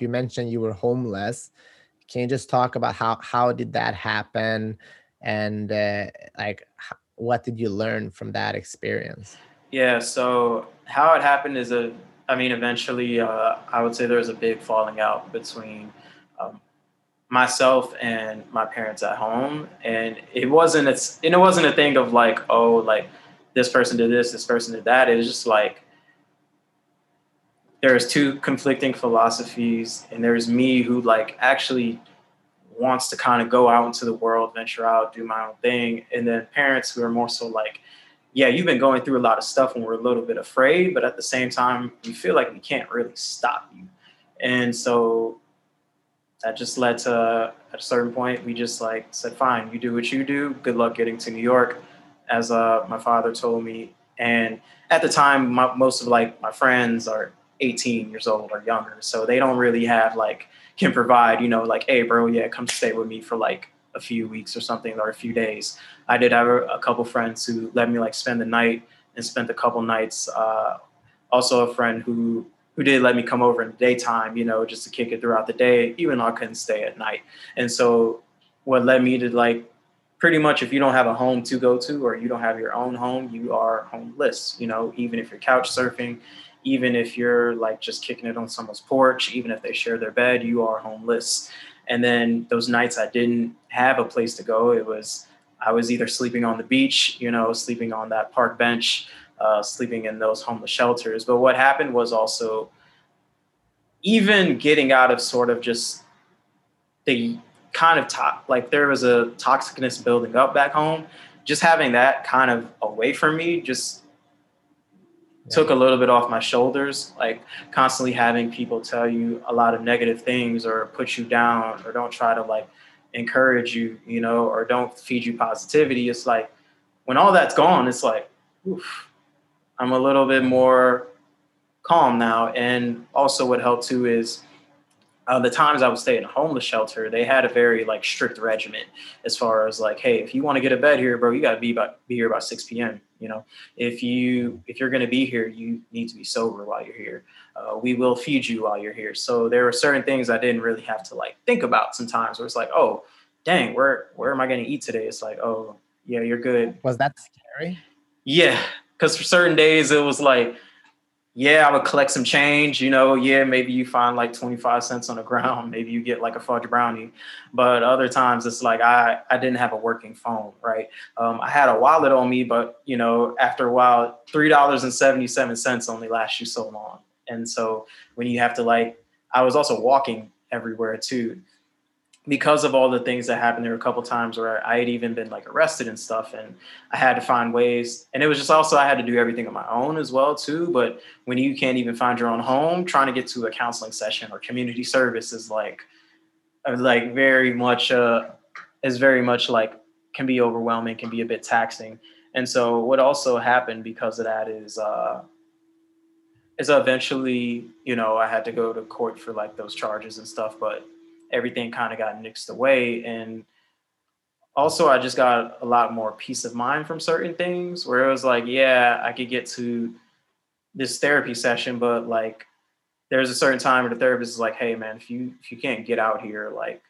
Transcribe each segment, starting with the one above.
you mentioned you were homeless. Can you just talk about how how did that happen, and uh, like what did you learn from that experience? Yeah. So how it happened is a, I mean, eventually, uh, I would say there was a big falling out between um, myself and my parents at home, and it wasn't it's and it wasn't a thing of like, oh, like this person did this, this person did that. It was just like there's two conflicting philosophies, and there's me who like actually wants to kind of go out into the world, venture out, do my own thing, and then parents who are more so like yeah, you've been going through a lot of stuff and we're a little bit afraid, but at the same time, we feel like we can't really stop you. And so that just led to at a certain point, we just like said, fine, you do what you do. Good luck getting to New York, as uh, my father told me. And at the time, my, most of like my friends are 18 years old or younger. So they don't really have like, can provide, you know, like, hey, bro, yeah, come stay with me for like a few weeks or something or a few days. I did have a, couple friends who let me like spend the night and spent a couple nights. Uh, also a friend who who did let me come over in the daytime, you know, just to kick it throughout the day, even though I couldn't stay at night. And so what led me to like pretty much if you don't have a home to go to or you don't have your own home, you are homeless, you know, even if you're couch surfing, even if you're like just kicking it on someone's porch, even if they share their bed, you are homeless. And then those nights I didn't have a place to go, it was I was either sleeping on the beach, you know, sleeping on that park bench, uh, sleeping in those homeless shelters. But what happened was also even getting out of sort of just the kind of top, like there was a toxicness building up back home. Just having that kind of away from me just took a little bit off my shoulders like constantly having people tell you a lot of negative things or put you down or don't try to like encourage you you know or don't feed you positivity. It's like when all that's gone it's like oof, i'm a little bit more calm now. And also what helped too is uh, the times I would stay in a homeless shelter, they had a very like strict regimen as far as like, hey, if you want to get a bed here, bro, you got to be about be here by 6 p.m. You know, if you if you're going to be here, you need to be sober while you're here. Uh, we will feed you while you're here. So there were certain things I didn't really have to like think about sometimes. Where it's like, oh, dang, where where am I going to eat today? It's like, oh, yeah, you're good. Was that scary? Yeah, because for certain days it was like yeah, I would collect some change. You know, yeah, maybe you find like 25 cents on the ground. Maybe you get like a fudge brownie. But other times it's like I, I didn't have a working phone, right? Um, I had a wallet on me, but, you know, after a while, $3.77 only lasts you so long. And so when you have to like, I was also walking everywhere too because of all the things that happened there were a couple times where i had even been like arrested and stuff and i had to find ways and it was just also i had to do everything on my own as well too but when you can't even find your own home trying to get to a counseling session or community service is like uh, like very much uh is very much like can be overwhelming can be a bit taxing and so what also happened because of that is uh is eventually you know i had to go to court for like those charges and stuff but everything kind of got nixed away. And also, I just got a lot more peace of mind from certain things where it was like, yeah, I could get to this therapy session, but like, there's a certain time where the therapist is like, hey, man, if you if you can't get out here, like,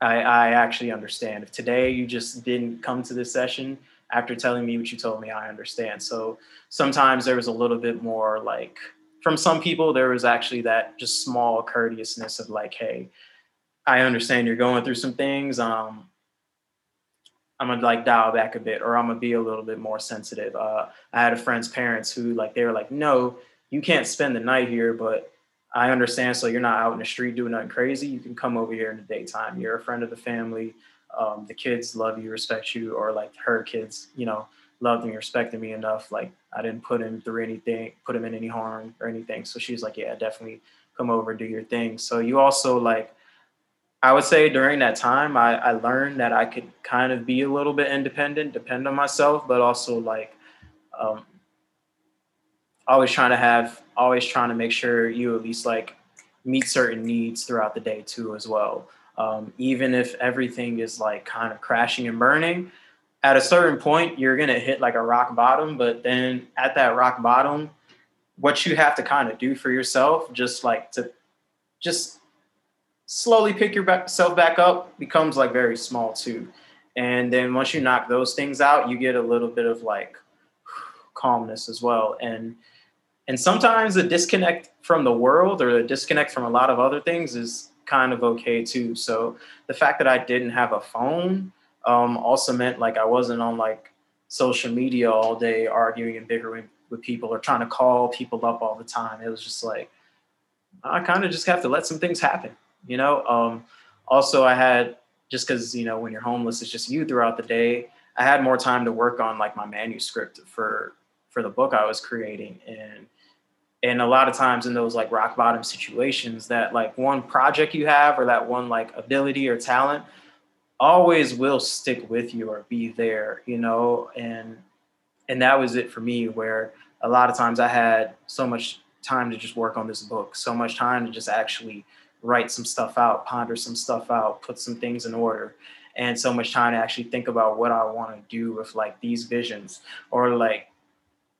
I, I actually understand. If today you just didn't come to this session after telling me what you told me, I understand. So sometimes there was a little bit more like from some people, there was actually that just small courteousness of like, hey, I understand you're going through some things. Um, I'm gonna like dial back a bit, or I'm gonna be a little bit more sensitive. Uh, I had a friend's parents who like they were like, no, you can't spend the night here, but I understand. So you're not out in the street doing nothing crazy. You can come over here in the daytime. You're a friend of the family. Um, the kids love you, respect you, or like her kids, you know, loved and respected me enough. Like I didn't put him through anything, put him in any harm or anything. So she's like, yeah, definitely come over, do your thing. So you also like I would say during that time, I, I learned that I could kind of be a little bit independent, depend on myself, but also like um, always trying to have, always trying to make sure you at least like meet certain needs throughout the day too, as well. Um, even if everything is like kind of crashing and burning, at a certain point, you're going to hit like a rock bottom. But then at that rock bottom, what you have to kind of do for yourself, just like to just slowly pick yourself back up becomes like very small too. And then once you knock those things out, you get a little bit of like calmness as well. And and sometimes the disconnect from the world or the disconnect from a lot of other things is kind of okay too. So the fact that I didn't have a phone um, also meant like I wasn't on like social media all day arguing and bickering with people or trying to call people up all the time. It was just like I kind of just have to let some things happen, you know. Um, also, I had just because you know when you're homeless, it's just you throughout the day. I had more time to work on like my manuscript for for the book I was creating, and and a lot of times in those like rock bottom situations, that like one project you have or that one like ability or talent always will stick with you or be there, you know, and and that was it for me where a lot of times I had so much time to just work on this book, so much time to just actually write some stuff out, ponder some stuff out, put some things in order, and so much time to actually think about what I want to do with like these visions. Or like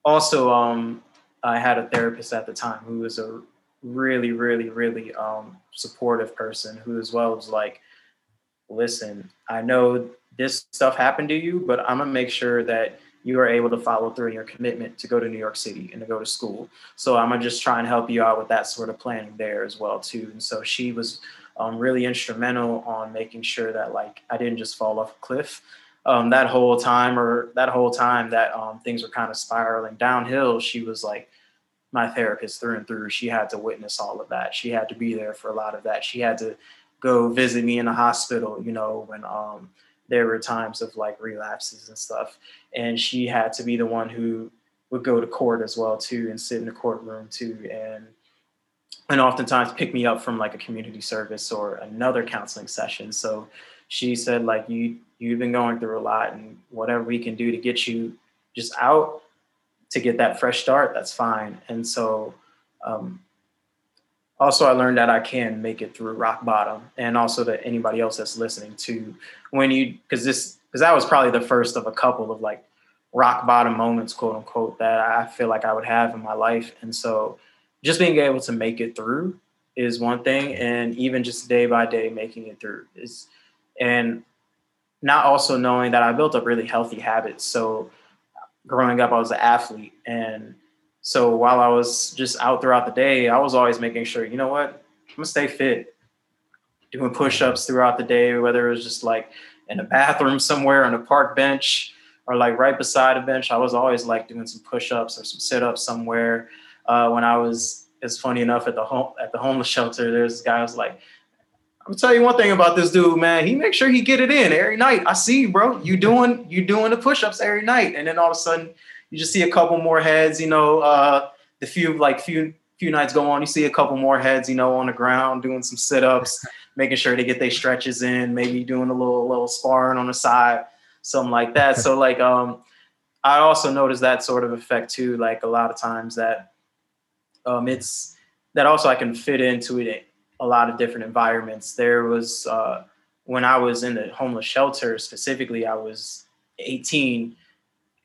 also um I had a therapist at the time who was a really, really, really um supportive person who as well was like, listen, I know this stuff happened to you, but I'm gonna make sure that you are able to follow through in your commitment to go to New York City and to go to school. So I'm gonna just try and help you out with that sort of planning there as well too. And so she was um, really instrumental on making sure that like I didn't just fall off a cliff um, that whole time or that whole time that um, things were kind of spiraling downhill. She was like my therapist through and through. She had to witness all of that. She had to be there for a lot of that. She had to go visit me in the hospital, you know, when um, there were times of like relapses and stuff. And she had to be the one who would go to court as well too and sit in the courtroom too and and oftentimes pick me up from like a community service or another counseling session. So she said like you you've been going through a lot and whatever we can do to get you just out to get that fresh start, that's fine. And so um, also I learned that I can make it through rock bottom and also that anybody else that's listening to when you because this because that was probably the first of a couple of like rock bottom moments quote unquote that I feel like I would have in my life. And so just being able to make it through is one thing and even just day by day making it through is and not also knowing that I built up really healthy habits. So growing up I was an athlete and so while I was just out throughout the day, I was always making sure, you know what, I'm gonna stay fit, doing push-ups throughout the day, whether it was just like in a bathroom somewhere on a park bench or like right beside a bench. I was always like doing some push-ups or some sit-ups somewhere. Uh, when I was, it's funny enough at the home at the homeless shelter, there's a guy was like, I'm gonna tell you one thing about this dude, man. He makes sure he get it in every night. I see bro. You doing you doing the push-ups every night, and then all of a sudden you just see a couple more heads, you know, uh, the few like few few nights go on, you see a couple more heads, you know, on the ground doing some sit-ups, making sure they get their stretches in, maybe doing a little little sparring on the side, something like that. so like um I also noticed that sort of effect too, like a lot of times that um it's that also I can fit into it a lot of different environments. There was uh when I was in the homeless shelter specifically, I was 18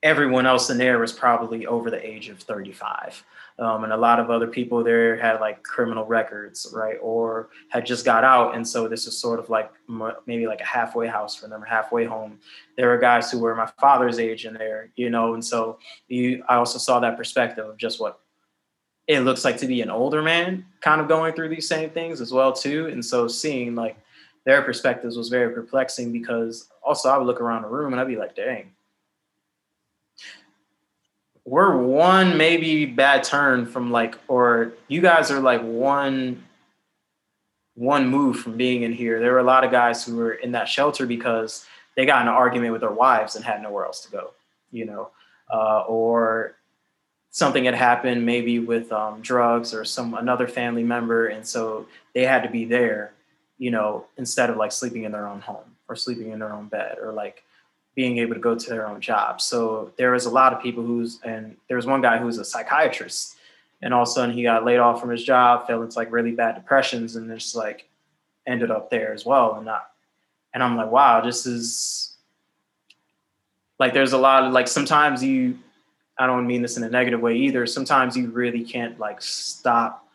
everyone else in there was probably over the age of 35. Um, and a lot of other people there had like criminal records, right? Or had just got out. And so this is sort of like maybe like a halfway house for them, halfway home. There were guys who were my father's age in there, you know? And so you, I also saw that perspective of just what it looks like to be an older man kind of going through these same things as well too. And so seeing like their perspectives was very perplexing because also I would look around the room and I'd be like, dang, we're one maybe bad turn from like, or you guys are like one one move from being in here. There were a lot of guys who were in that shelter because they got in an argument with their wives and had nowhere else to go, you know, uh, or something had happened maybe with um, drugs or some another family member, and so they had to be there, you know, instead of like sleeping in their own home or sleeping in their own bed or like being able to go to their own job. So there was a lot of people who's, and there was one guy who was a psychiatrist, and all of a sudden he got laid off from his job, fell into like really bad depressions, and just like ended up there as well. And not, and I'm like, wow, this is like there's a lot of like sometimes you, I don't mean this in a negative way either. Sometimes you really can't like stop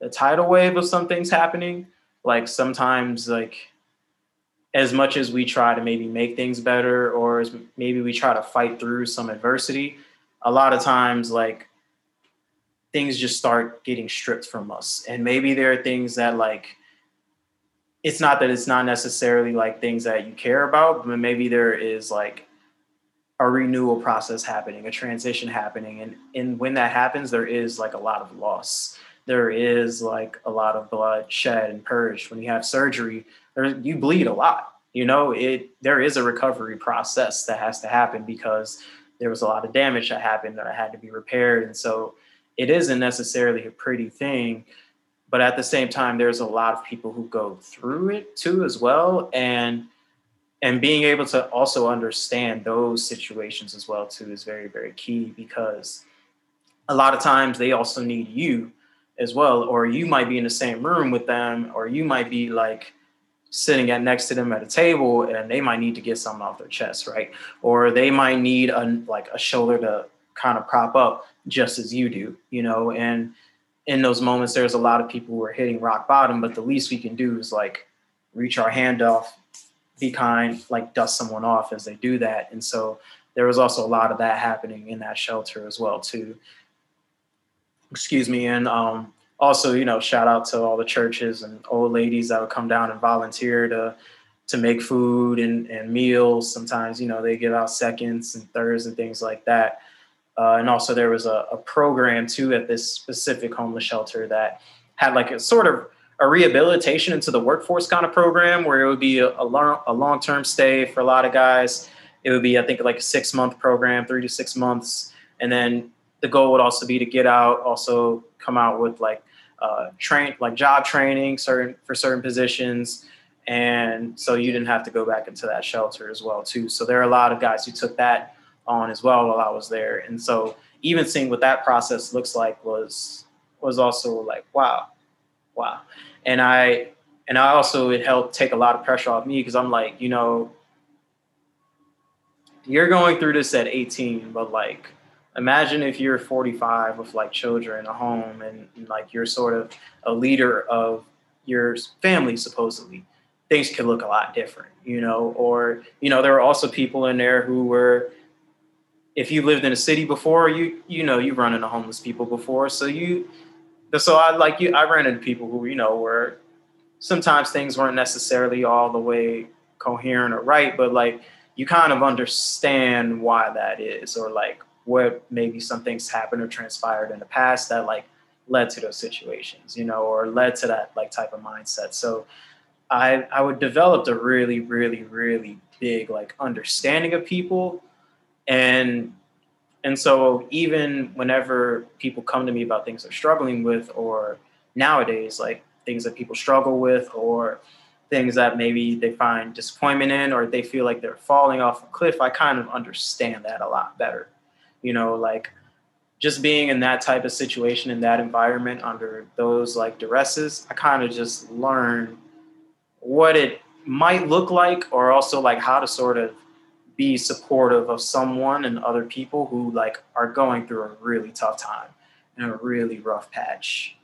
the tidal wave of some things happening. Like sometimes like as much as we try to maybe make things better or as maybe we try to fight through some adversity, a lot of times like things just start getting stripped from us. And maybe there are things that like it's not that it's not necessarily like things that you care about, but maybe there is like a renewal process happening, a transition happening. And, and when that happens, there is like a lot of loss. There is like a lot of blood shed and purged. When you have surgery, there, you bleed a lot. You know, it there is a recovery process that has to happen because there was a lot of damage that happened that had to be repaired. And so it isn't necessarily a pretty thing. But at the same time, there's a lot of people who go through it too as well. And and being able to also understand those situations as well too is very very key because a lot of times they also need you as well or you might be in the same room with them or you might be like sitting at next to them at a table and they might need to get something off their chest right or they might need a like a shoulder to kind of prop up just as you do you know and in those moments there's a lot of people who are hitting rock bottom but the least we can do is like reach our hand off be kind, like dust someone off as they do that. And so there was also a lot of that happening in that shelter as well too. Excuse me. And um, also, you know, shout out to all the churches and old ladies that would come down and volunteer to to make food and, and meals. Sometimes, you know, they give out seconds and thirds and things like that. Uh, and also there was a, a program too at this specific homeless shelter that had like a sort of a rehabilitation into the workforce kind of program where it would be a, a, long, a long-term stay for a lot of guys. It would be, I think, like a six-month program, three to six months, and then the goal would also be to get out, also come out with like uh, train, like job training, certain for certain positions, and so you didn't have to go back into that shelter as well too. So there are a lot of guys who took that on as well while I was there, and so even seeing what that process looks like was was also like wow wow. And I and I also it helped take a lot of pressure off me because I'm like, you know, you're going through this at 18, but like imagine if you're 45 with like children, a home, and, like you're sort of a leader of your family supposedly things could look a lot different, you know, or, you know, there were also people in there who were, if you lived in a city before, you, you know, you run into homeless people before. So you, so I like you. I ran into people who you know were sometimes things weren't necessarily all the way coherent or right, but like you kind of understand why that is, or like what maybe some things happened or transpired in the past that like led to those situations, you know, or led to that like type of mindset. So I I would developed a really really really big like understanding of people and and so even whenever people come to me about things they're struggling with, or nowadays, like things that people struggle with, or things that maybe they find disappointment in, or they feel like they're falling off a cliff, I kind of understand that a lot better. You know, like just being in that type of situation in that environment under those like duresses, I kind of just learn what it might look like, or also like how to sort of be supportive of someone and other people who like are going through a really tough time and a really rough patch